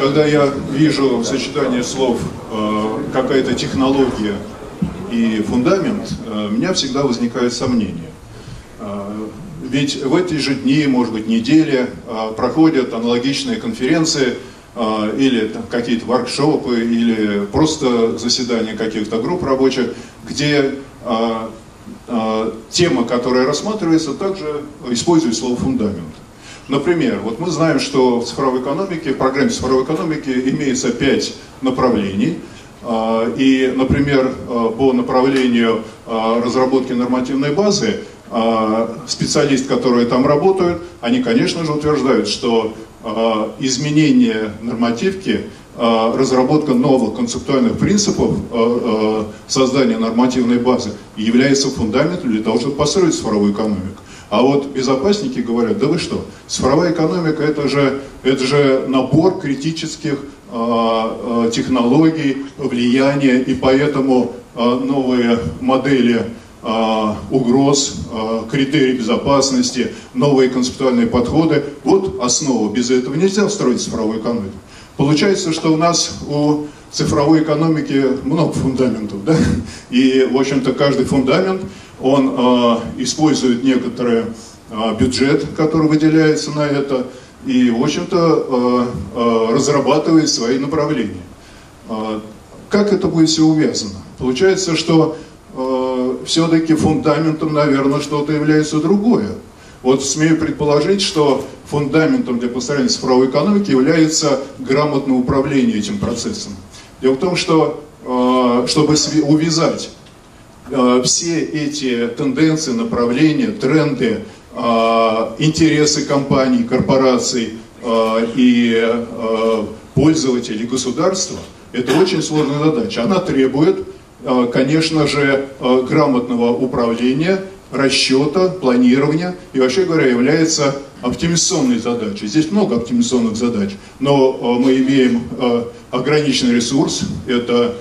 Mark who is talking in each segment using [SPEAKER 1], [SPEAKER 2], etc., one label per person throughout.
[SPEAKER 1] когда я вижу сочетание слов какая-то технология и фундамент, у меня всегда возникает сомнение. Ведь в эти же дни, может быть, недели проходят аналогичные конференции или какие-то воркшопы, или просто заседания каких-то групп рабочих, где тема, которая рассматривается, также использует слово фундамент. Например, вот мы знаем, что в цифровой экономике, в программе цифровой экономики имеется пять направлений. А, и, например, а, по направлению а, разработки нормативной базы, специалисты, которые там работают, они, конечно же, утверждают, что изменение нормативки, разработка новых концептуальных принципов создания нормативной базы является фундаментом для того, чтобы построить цифровую экономику. А вот безопасники говорят, да вы что, цифровая экономика это же, это же набор критических э, технологий, влияния, и поэтому э, новые модели э, угроз, э, критерии безопасности, новые концептуальные подходы, вот основа. Без этого нельзя строить цифровую экономику. Получается, что у нас у цифровой экономики много фундаментов, да? И, в общем-то, каждый фундамент – он э, использует некоторый э, бюджет, который выделяется на это, и, в общем-то, э, разрабатывает свои направления. Как это будет все увязано? Получается, что все-таки фундаментом, наверное, что-то является другое. Вот смею предположить, что фундаментом для построения цифровой экономики является грамотное управление этим процессом. Дело в том, что чтобы увязать все эти тенденции, направления, тренды, э, интересы компаний, корпораций э, и пользователей государства, это очень сложная задача. Она требует, конечно же, грамотного управления, расчета, планирования и, вообще говоря, является оптимизационной задачей. Здесь много оптимизационных задач, но мы имеем ограниченный ресурс, это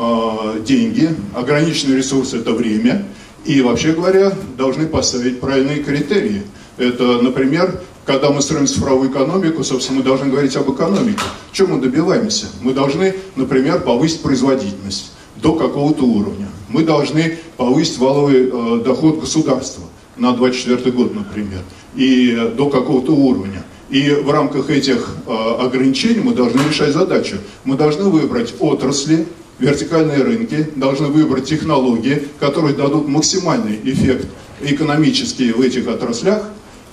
[SPEAKER 1] э, деньги, ограниченный ресурс это время, и вообще говоря, должны поставить правильные критерии. Это, например, когда мы строим цифровую экономику, собственно, мы должны говорить об экономике. Чем мы добиваемся? Мы должны, например, повысить производительность до какого-то уровня. Мы должны повысить валовый э, доход государства на 2024 год, например, и до какого-то уровня. И в рамках этих э, ограничений мы должны решать задачу. Мы должны выбрать отрасли, вертикальные рынки должны выбрать технологии, которые дадут максимальный эффект экономический в этих отраслях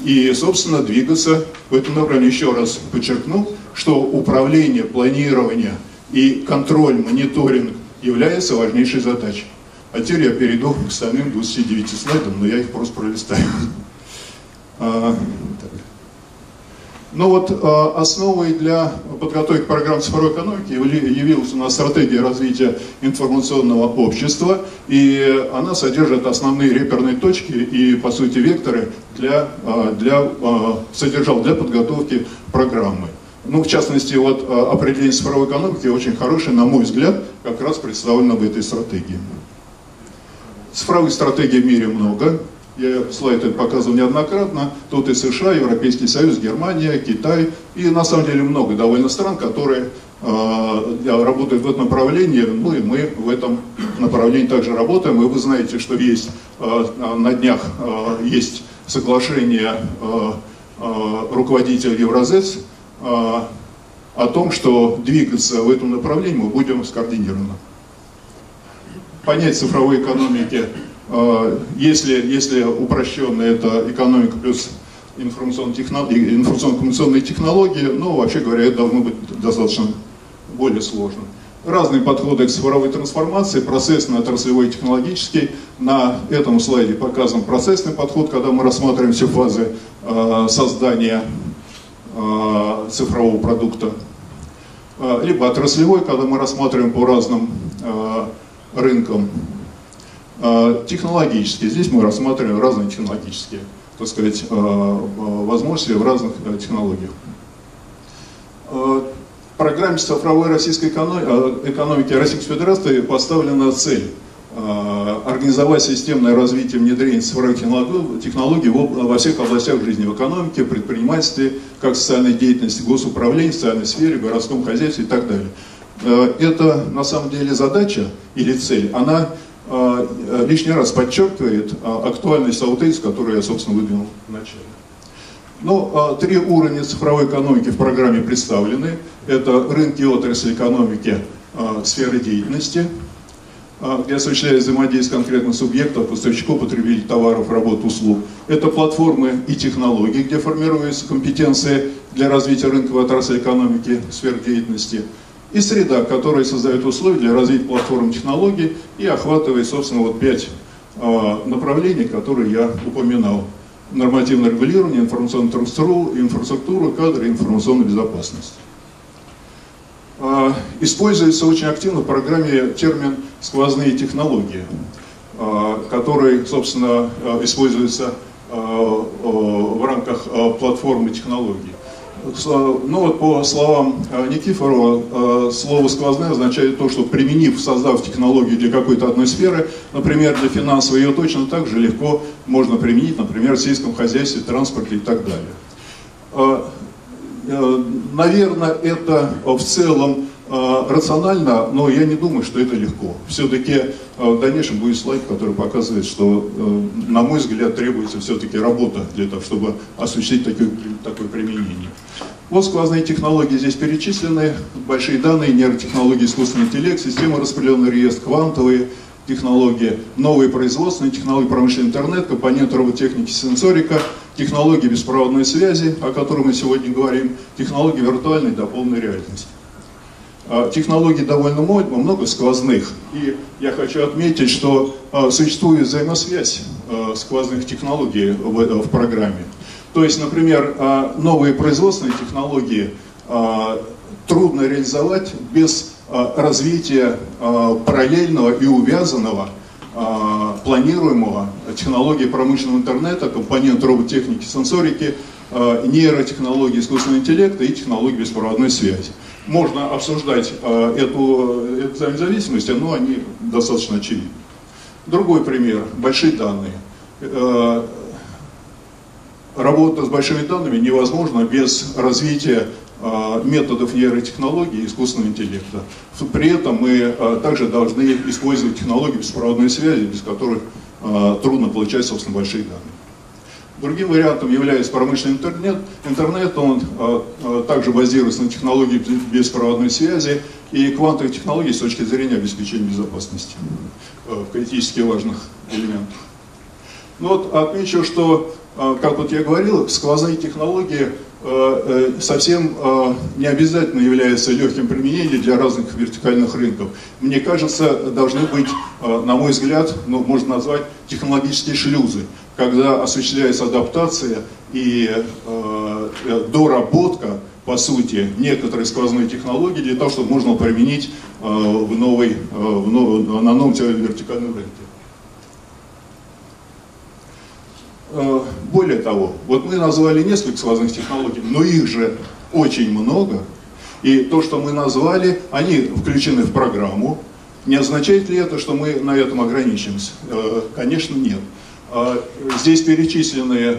[SPEAKER 1] и, собственно, двигаться в этом направлении. Еще раз подчеркну, что управление, планирование и контроль, мониторинг является важнейшей задачей. А теперь я перейду к остальным 29 слайдам, но я их просто пролистаю. Но вот э, основой для подготовки программ цифровой экономики явилась у нас стратегия развития информационного общества, и она содержит основные реперные точки и, по сути, векторы для, э, для, э, содержал для подготовки программы. Ну, в частности, вот определение цифровой экономики очень хорошее, на мой взгляд, как раз представлено в этой стратегии. Цифровых стратегий в мире много, я слайд этот показывал неоднократно, тут и США, Европейский Союз, Германия, Китай, и на самом деле много довольно стран, которые э, работают в этом направлении, ну и мы в этом направлении также работаем, и вы знаете, что есть э, на днях э, есть соглашение э, э, руководителя Евразес э, о том, что двигаться в этом направлении мы будем скоординированно. Понять цифровой экономики если, если упрощенно это экономика плюс информационно-коммуникационные технологии, ну, вообще говоря, это должно быть достаточно более сложно. Разные подходы к цифровой трансформации, процессный, отраслевой, технологический. На этом слайде показан процессный подход, когда мы рассматриваем все фазы э, создания э, цифрового продукта. Э, либо отраслевой, когда мы рассматриваем по разным рынкам а, технологически, здесь мы рассматриваем разные технологические, так сказать, а, а, возможности в разных технологиях. В программе цифровой российской экономики Российской Федерации поставлена цель организовать системное развитие внедрения цифровых технологий во всех областях жизни, в экономике, предпринимательстве, как социальной деятельности, госуправлении, социальной сфере, городском хозяйстве и так далее. Э, это на самом деле задача или цель, она э, лишний раз подчеркивает актуальность того тезиса, который я, собственно, выдвинул в начале. Ну, три уровня цифровой экономики в программе представлены. Это рынки и отрасли экономики, сферы деятельности – а, где осуществляется взаимодействие конкретных субъектов, поставщиков, потребителей товаров, работ, услуг. Это платформы и технологии, где формируются компетенции для развития рынковой отрасли экономики, сфер деятельности. И среда, которая создает условия для развития платформ технологий и охватывает, собственно, вот пять э, направлений, которые я упоминал. Нормативное регулирование, информационную инфраструктуру, инфраструктуру кадры, информационная безопасность. А, используется очень активно в программе термин «сквозные технологии», а, который, собственно, используется в рамках платформы технологий. Ну вот по словам Никифорова, слово «сквозная» означает то, что применив, создав технологию для какой-то одной сферы, например, для финансовой, ее точно так же легко можно применить, например, в сельском хозяйстве, транспорте и так далее. Э, наверное, это в целом э, рационально, но я не думаю, что это легко. Все-таки э, в дальнейшем будет слайд, который показывает, что, на мой взгляд, требуется все-таки работа для того, чтобы осуществить такое, такое применение. Вот сквозные технологии здесь перечислены, большие данные, нейротехнологии, искусственный интеллект, система распределенный реестр, квантовые технологии, новые производственные технологии, промышленный интернет, компоненты роботехники, сенсорика – технологии беспроводной связи, о которой мы сегодня говорим, технологии виртуальной дополненной реальности. А, технологий довольно много, сквозных. И я хочу отметить, что а, существует взаимосвязь а, сквозных технологий в, в программе. То есть, например, новые производственные технологии трудно реализовать без развития параллельного и увязанного планируемого технологии промышленного интернета, компонент роботехники, сенсорики, нейротехнологии искусственного интеллекта и технологии беспроводной связи. Можно обсуждать а, эту, эту взаимозависимость, но они достаточно очевидны. Другой пример – большие данные. Работа с большими данными невозможна без развития а, методов нейротехнологий и искусственного интеллекта. При этом мы а, также должны использовать технологии беспроводной связи, без которых трудно получать, собственно, большие данные. Другим вариантом является промышленный интернет. Интернет, он также базируется на технологии беспроводной связи и квантовых технологий с точки зрения обеспечения безопасности в критически важных элементах. Ну вот отмечу, что, как вот я говорил, сквозные технологии Э, э, совсем э, не обязательно является легким применением для разных вертикальных рынков. Мне кажется, должны быть, на мой взгляд, ну, можно назвать технологические шлюзы, когда осуществляется адаптация и доработка, по сути, некоторой сквозной технологии для того, чтобы можно применить в новой, в нов, на новом вертикальном рынке. Э, более того, вот мы назвали несколько сквозных технологий, но их же очень много. И то, что мы назвали, они включены в программу. Не означает ли это, что мы на этом ограничимся? Э, конечно, нет. Э, здесь перечислены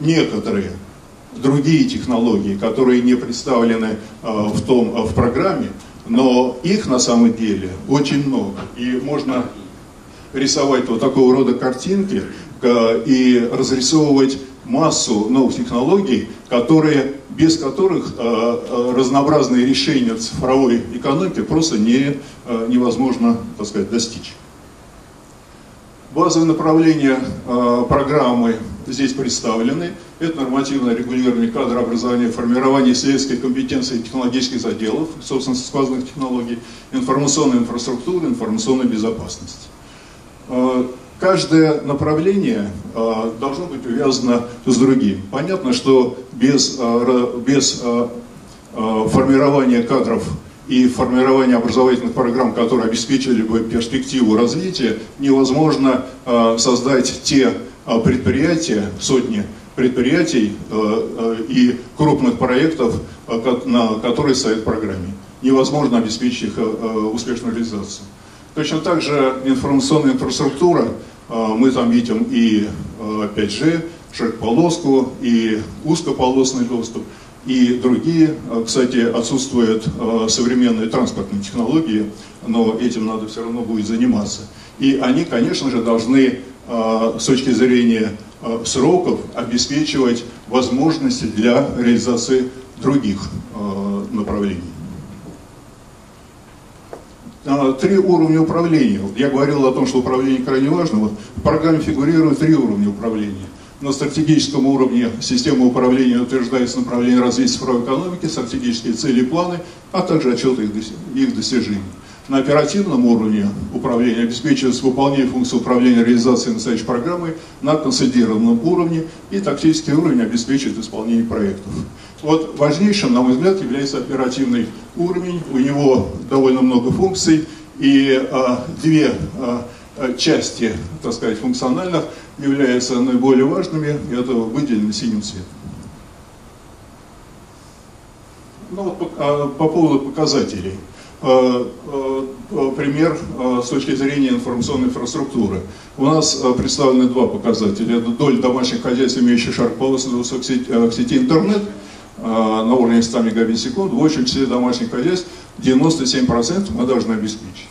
[SPEAKER 1] некоторые другие технологии, которые не представлены в, том, в программе, но их на самом деле очень много. И можно рисовать вот такого рода картинки, и разрисовывать массу новых технологий, которые, без которых разнообразные решения цифровой экономики просто не, невозможно так сказать, достичь. Базовые направления программы здесь представлены. Это нормативное регулирование кадрообразования, формирование исследовательской компетенции технологических заделов, собственно, сквозных технологий, информационная инфраструктура, информационная безопасность каждое направление э, должно быть увязано с другим. Понятно, что без, э, без э, формирования кадров и формирования образовательных программ, которые обеспечили бы перспективу развития, невозможно создать те предприятия, сотни предприятий и крупных проектов, на которые стоят программе. Невозможно обеспечить их успешную реализацию. Точно так же информационная инфраструктура, мы там видим и 5G, широкополоску, и узкополосный доступ, и другие. Кстати, отсутствуют современные транспортные технологии, но этим надо все равно будет заниматься. И они, конечно же, должны с точки зрения сроков обеспечивать возможности для реализации других направлений. А, три уровня управления. Я говорил о том, что управление крайне важно. В программе фигурируют три уровня управления. На стратегическом уровне система управления утверждается направление развития цифровой экономики, стратегические цели и планы, а также отчеты их достижений. На оперативном уровне управления обеспечивается выполнение функции управления реализацией настоящей программы на консолидированном уровне, и тактический уровень обеспечивает исполнение проектов. Вот важнейшим, на мой взгляд, является оперативный уровень. У него довольно много функций, и а, две а, части, так сказать, функциональных являются наиболее важными, и это выделено синим цветом. Ну, вот по, а, по поводу показателей. А, а, пример с точки зрения информационной инфраструктуры. У нас представлены два показателя. Это доля домашних хозяйств, имеющих широкополосный доступ к сети интернет – на уровне 100 мегабит в секунду, в общем числе домашних хозяйств 97% мы должны обеспечить.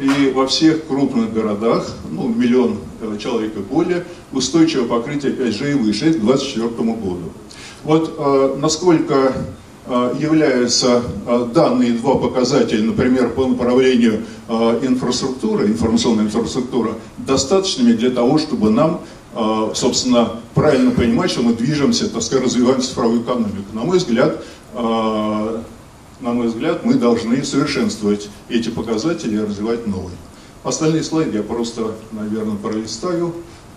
[SPEAKER 1] И во всех крупных городах, ну, миллион э, человек и более, устойчивое покрытие 5G и выше к 2024 году. Вот э, насколько э, являются э, данные два показателя, например, по направлению э, инфраструктуры, информационная инфраструктура, достаточными для того, чтобы нам а, собственно, правильно понимать, что мы движемся, так сказать, развиваем цифровую экономику. На мой взгляд, на мой взгляд, мы должны совершенствовать эти показатели и развивать новые. Остальные слайды я просто, наверное, пролистаю.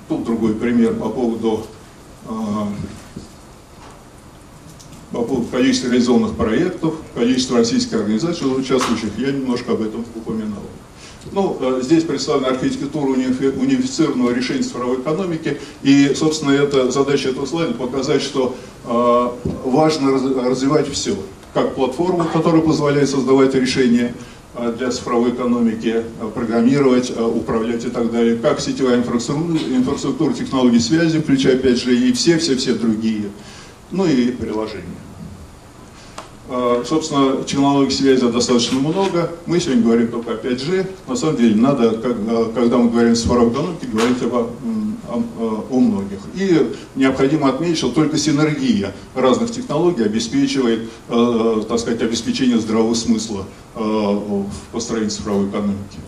[SPEAKER 1] Тут другой пример по поводу, а, по поводу количества реализованных проектов, количества российских организаций, участвующих. Я немножко об этом упоминал. Ну, э, здесь представлена архитектура унифицированного решения цифровой экономики, и, собственно, это задача этого слайда показать, что э, важно развивать все, как платформу, которая позволяет создавать решения э, для цифровой экономики, программировать, управлять и так далее, как сетевая инфраструктура, инфраструктура технологий связи, включая 5G и все-все-все другие, ну и приложения. Собственно, технологий связи достаточно много. Мы сегодня говорим только о 5G. На самом деле, надо, когда мы говорим о цифровой экономике, говорить обо, о многих. И необходимо отметить, что только синергия разных технологий обеспечивает, а, так сказать, обеспечение здравого смысла в построении цифровой экономики.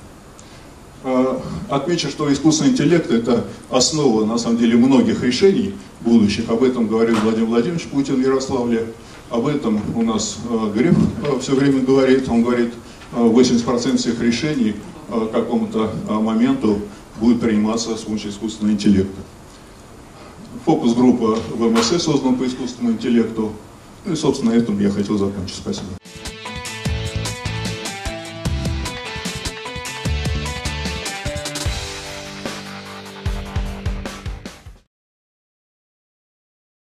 [SPEAKER 1] Отмечу, что искусственный интеллект – это основа, на самом деле, многих решений будущих. Об этом говорил Владимир Владимирович Путин в Ярославле. Об этом у нас э, Греф э, все время говорит. Он говорит, 80% э, всех решений к какому-то моменту будет приниматься с помощью искусственного интеллекта. Фокус-группа в МСС создана по искусственному интеллекту. Ну и, собственно, на этом я хотел закончить. Спасибо.